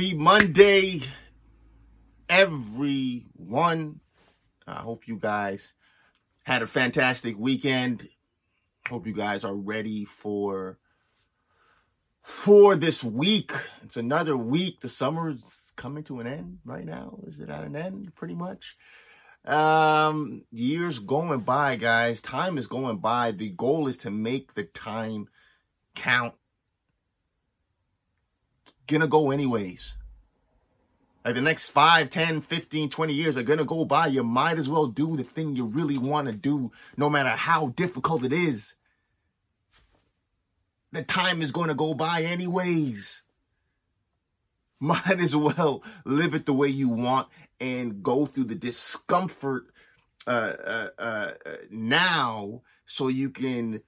Happy Monday, everyone. I hope you guys had a fantastic weekend. Hope you guys are ready for for this week. It's another week. The summer is coming to an end right now. Is it at an end pretty much? Um years going by, guys. Time is going by. The goal is to make the time count gonna go anyways. Like the next 5, 10, 15, 20 years are gonna go by. You might as well do the thing you really want to do, no matter how difficult it is. The time is gonna go by anyways. Might as well live it the way you want and go through the discomfort uh, uh, uh, now so you can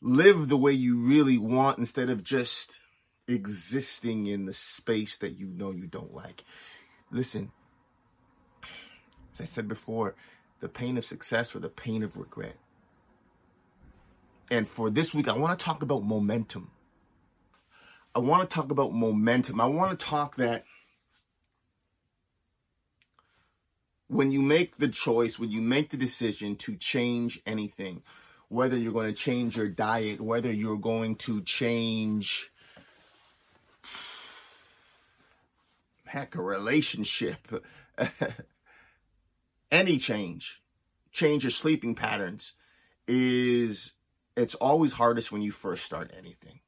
live the way you really want instead of just existing in the space that you know you don't like. Listen, as I said before, the pain of success or the pain of regret. And for this week, I want to talk about momentum. I want to talk about momentum. I want to talk that when you make the choice, when you make the decision to change anything, whether you're going to change your diet, whether you're going to change heck, a relationship, any change, change your sleeping patterns is, it's always hardest when you first start anything.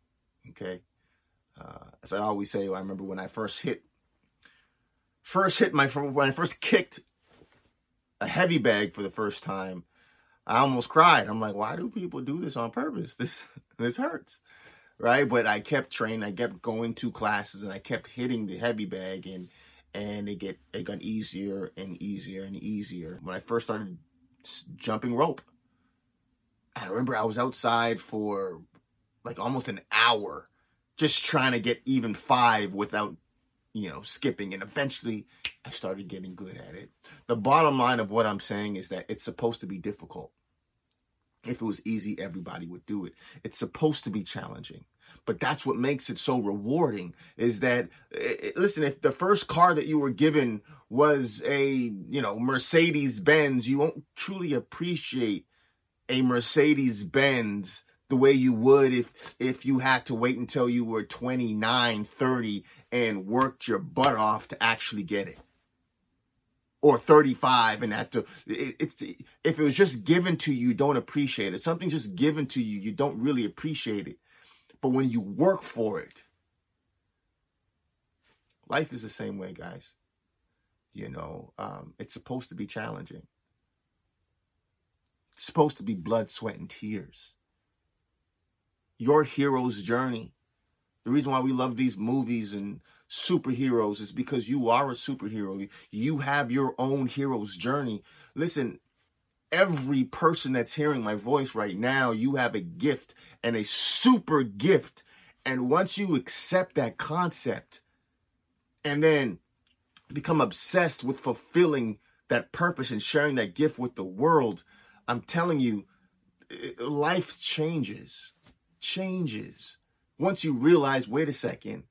Okay. Uh, as I always say, I remember when I first hit, first hit my, when I first kicked a heavy bag for the first time, I almost cried. I'm like, why do people do this on purpose? This, this hurts right? But I kept training, I kept going to classes, and I kept hitting the heavy bag, and and it get it got easier and easier and easier. When I first started jumping rope, I remember I was outside for like almost an hour, just trying to get even five without you know, skipping. And eventually I started getting good at it. The bottom line of what I'm saying is that it's supposed to be difficult. If it was easy, everybody would do it. It's supposed to be challenging. But that's what makes it so rewarding is that, eh, eh, listen, if the first car that you were given was a, you know, Mercedes Benz, you won't truly appreciate a Mercedes Benz the way you would if, if you had to wait until you were 29, 30 and worked your butt off to actually get it or 35 and to it, it's if it was just given to you, you don't appreciate it. Something's just given to you you don't really appreciate it. But when you work for it life is the same way guys. You know um, it's supposed to be challenging. It's supposed to be blood sweat and tears. Your hero's journey the reason why we love these movies and superheroes is because you are a superhero. You have your own hero's journey. Listen, every person that's hearing my voice right now, you have a gift and a super gift. And once you accept that concept and then become obsessed with fulfilling that purpose and sharing that gift with the world, I'm telling you, life changes, changes. Once you realize, wait a second,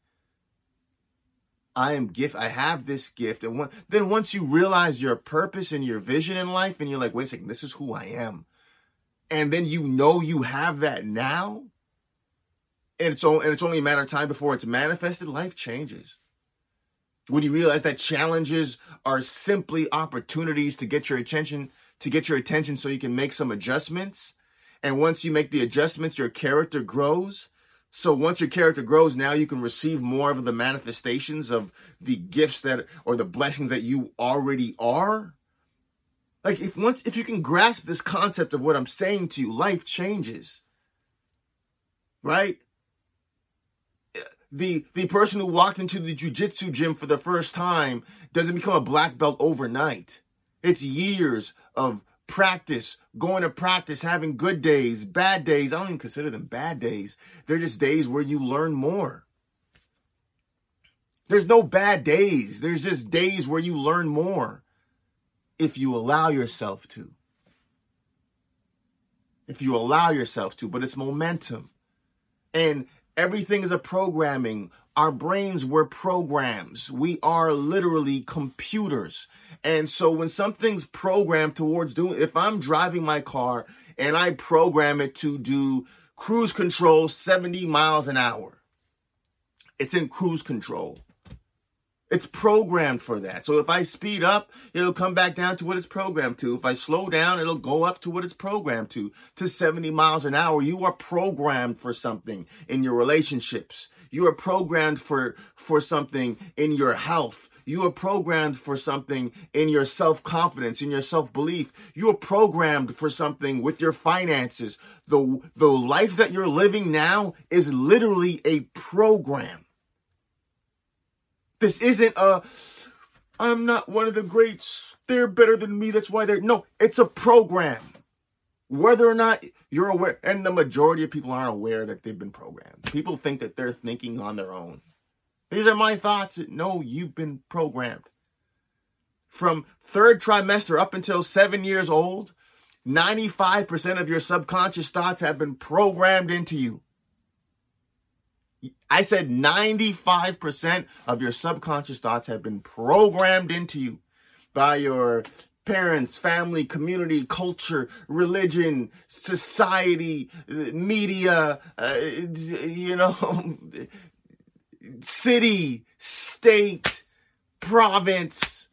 I am gift. I have this gift. And one, then once you realize your purpose and your vision in life and you're like, wait a second, this is who I am. And then you know you have that now. And it's, and it's only a matter of time before it's manifested. Life changes. When you realize that challenges are simply opportunities to get your attention, to get your attention so you can make some adjustments. And once you make the adjustments, your character grows so once your character grows, now you can receive more of the manifestations of the gifts that or the blessings that you already are. Like if once if you can grasp this concept of what I'm saying to you, life changes. Right? The the person who walked into the jujitsu gym for the first time doesn't become a black belt overnight. It's years of practice, going to practice, having good days, bad days. I don't even consider them bad days. They're just days where you learn more. There's no bad days. There's just days where you learn more if you allow yourself to. If you allow yourself to, but it's momentum. And everything is a programming our brains were programs. We are literally computers. And so when something's programmed towards doing, if I'm driving my car and I program it to do cruise control 70 miles an hour, it's in cruise control. It's programmed for that. So if I speed up, it'll come back down to what it's programmed to. If I slow down, it'll go up to what it's programmed to, to 70 miles an hour. You are programmed for something in your relationships. You are programmed for, for something in your health. You are programmed for something in your self confidence, in your self belief. You are programmed for something with your finances. The, the life that you're living now is literally a program. This isn't a, I'm not one of the greats. They're better than me. That's why they're, no, it's a program. Whether or not you're aware, and the majority of people aren't aware that they've been programmed. People think that they're thinking on their own. These are my thoughts. No, you've been programmed. From third trimester up until seven years old, 95% of your subconscious thoughts have been programmed into you. I said 95% of your subconscious thoughts have been programmed into you by your parents, family, community, culture, religion, society, media, uh, you know, city, state, province.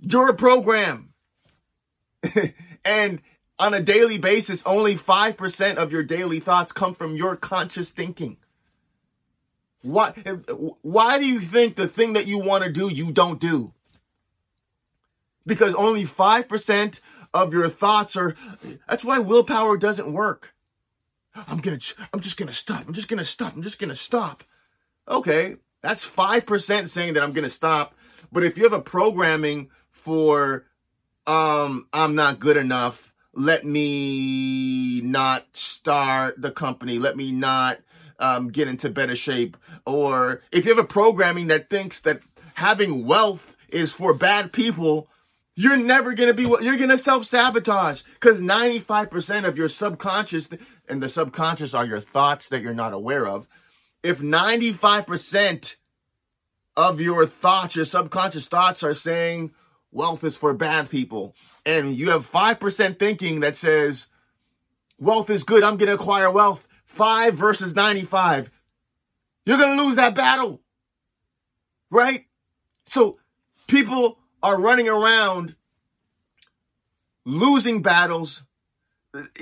You're a program. and on a daily basis, only 5% of your daily thoughts come from your conscious thinking. Why, why do you think the thing that you want to do, you don't do? Because only 5% of your thoughts are, that's why willpower doesn't work. I'm gonna, I'm just gonna stop. I'm just gonna stop. I'm just gonna stop. Okay. That's 5% saying that I'm gonna stop. But if you have a programming for, um, I'm not good enough, let me not start the company. Let me not um, get into better shape. Or if you have a programming that thinks that having wealth is for bad people, you're never going to be, you're going to self sabotage because 95% of your subconscious and the subconscious are your thoughts that you're not aware of. If 95% of your thoughts, your subconscious thoughts are saying, wealth is for bad people. And you have 5% thinking that says, wealth is good. I'm going to acquire wealth. Five versus 95. You're going to lose that battle. Right? So people are running around losing battles.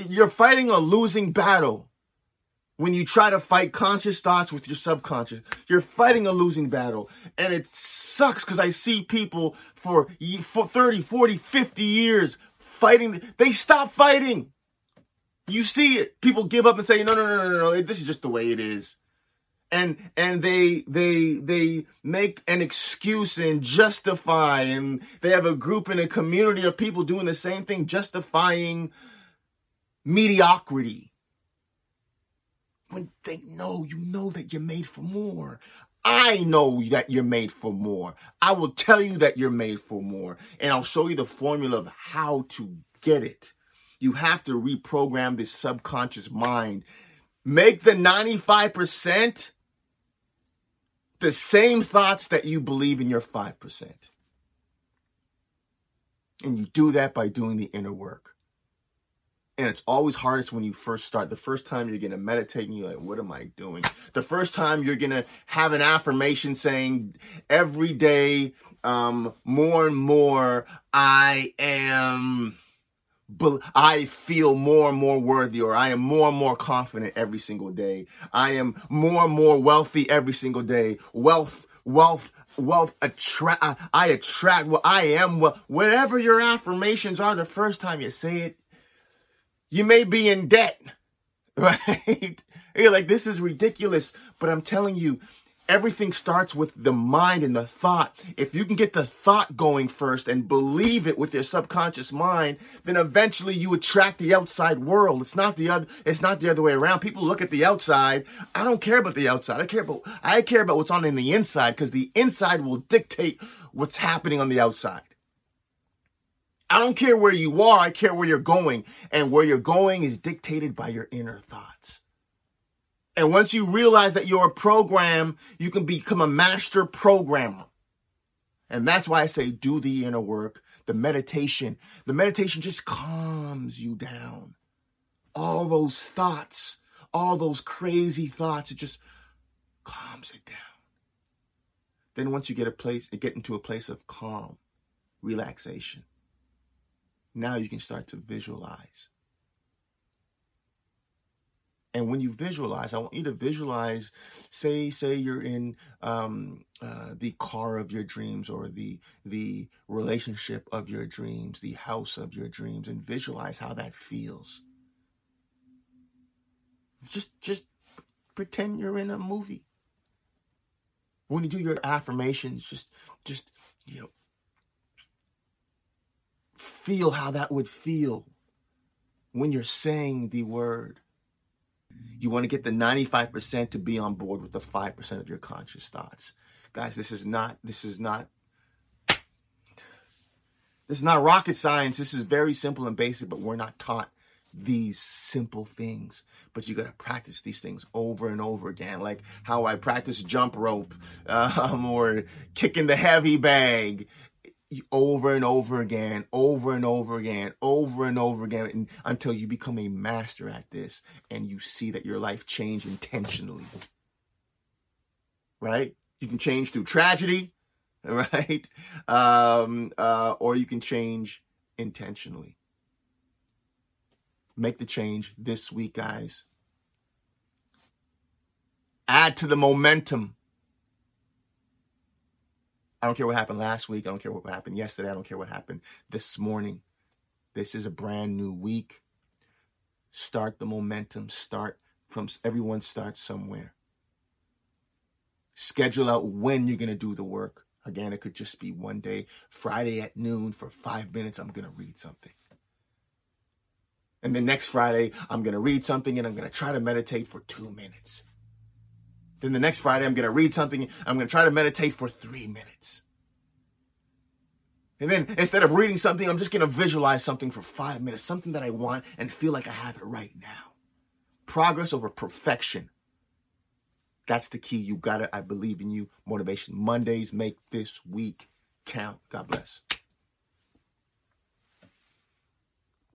You're fighting a losing battle when you try to fight conscious thoughts with your subconscious. You're fighting a losing battle. And it sucks because I see people for, for 30, 40, 50 years fighting. They stop fighting. You see it. People give up and say, no, no, no, no, no, this is just the way it is. And, and they, they, they make an excuse and justify and they have a group and a community of people doing the same thing, justifying mediocrity when they know you know that you're made for more. I know that you're made for more. I will tell you that you're made for more. And I'll show you the formula of how to get it. You have to reprogram this subconscious mind. Make the 95% the same thoughts that you believe in your 5%. And you do that by doing the inner work. And it's always hardest when you first start. The first time you're to meditate and you're like, what am I doing? The first time you're to have an affirmation saying every day, um, more and more, I am, I feel more and more worthy or I am more and more confident every single day. I am more and more wealthy every single day. Wealth, wealth, wealth attract, I attract, well, I am, well, whatever your affirmations are, the first time you say it, you may be in debt, right? You're like, this is ridiculous. But I'm telling you, everything starts with the mind and the thought. If you can get the thought going first and believe it with your subconscious mind, then eventually you attract the outside world. It's not the other, it's not the other way around. People look at the outside. I don't care about the outside. I care about, I care about what's on in the inside because the inside will dictate what's happening on the outside. I don't care where you are, I care where you're going. And where you're going is dictated by your inner thoughts. And once you realize that you're a program, you can become a master programmer. And that's why I say do the inner work, the meditation. The meditation just calms you down. All those thoughts, all those crazy thoughts, it just calms it down. Then once you get a place, get into a place of calm, relaxation, now you can start to visualize. And when you visualize, I want you to visualize, say, say you're in um, uh, the car of your dreams or the the relationship of your dreams, the house of your dreams, and visualize how that feels. Just just pretend you're in a movie. When you do your affirmations, just just you know feel how that would feel when you're saying the word. You want to get the 95% to be on board with the 5% of your conscious thoughts. Guys, this is not, this is not, this is not rocket science. This is very simple and basic, but we're not taught these simple things. But you got to practice these things over and over again, like how I practice jump rope um, or kicking the heavy bag over and over again, over and over again, over and over again until you become a master at this and you see that your life change intentionally. Right? You can change through tragedy, right? Um, uh, or you can change intentionally. Make the change this week, guys. Add to the momentum I don't care what happened last week. I don't care what happened yesterday. I don't care what happened this morning. This is a brand new week. Start the momentum. Start from everyone starts somewhere. Schedule out when you're going to do the work. Again, it could just be one day, Friday at noon for five minutes, I'm going to read something. And then next Friday, I'm going to read something and I'm going to try to meditate for two minutes. Then the next Friday, I'm going to read something. I'm going to try to meditate for three minutes. And then instead of reading something, I'm just going to visualize something for five minutes, something that I want and feel like I have it right now. Progress over perfection. That's the key. You got it. I believe in you. Motivation Mondays make this week count. God bless.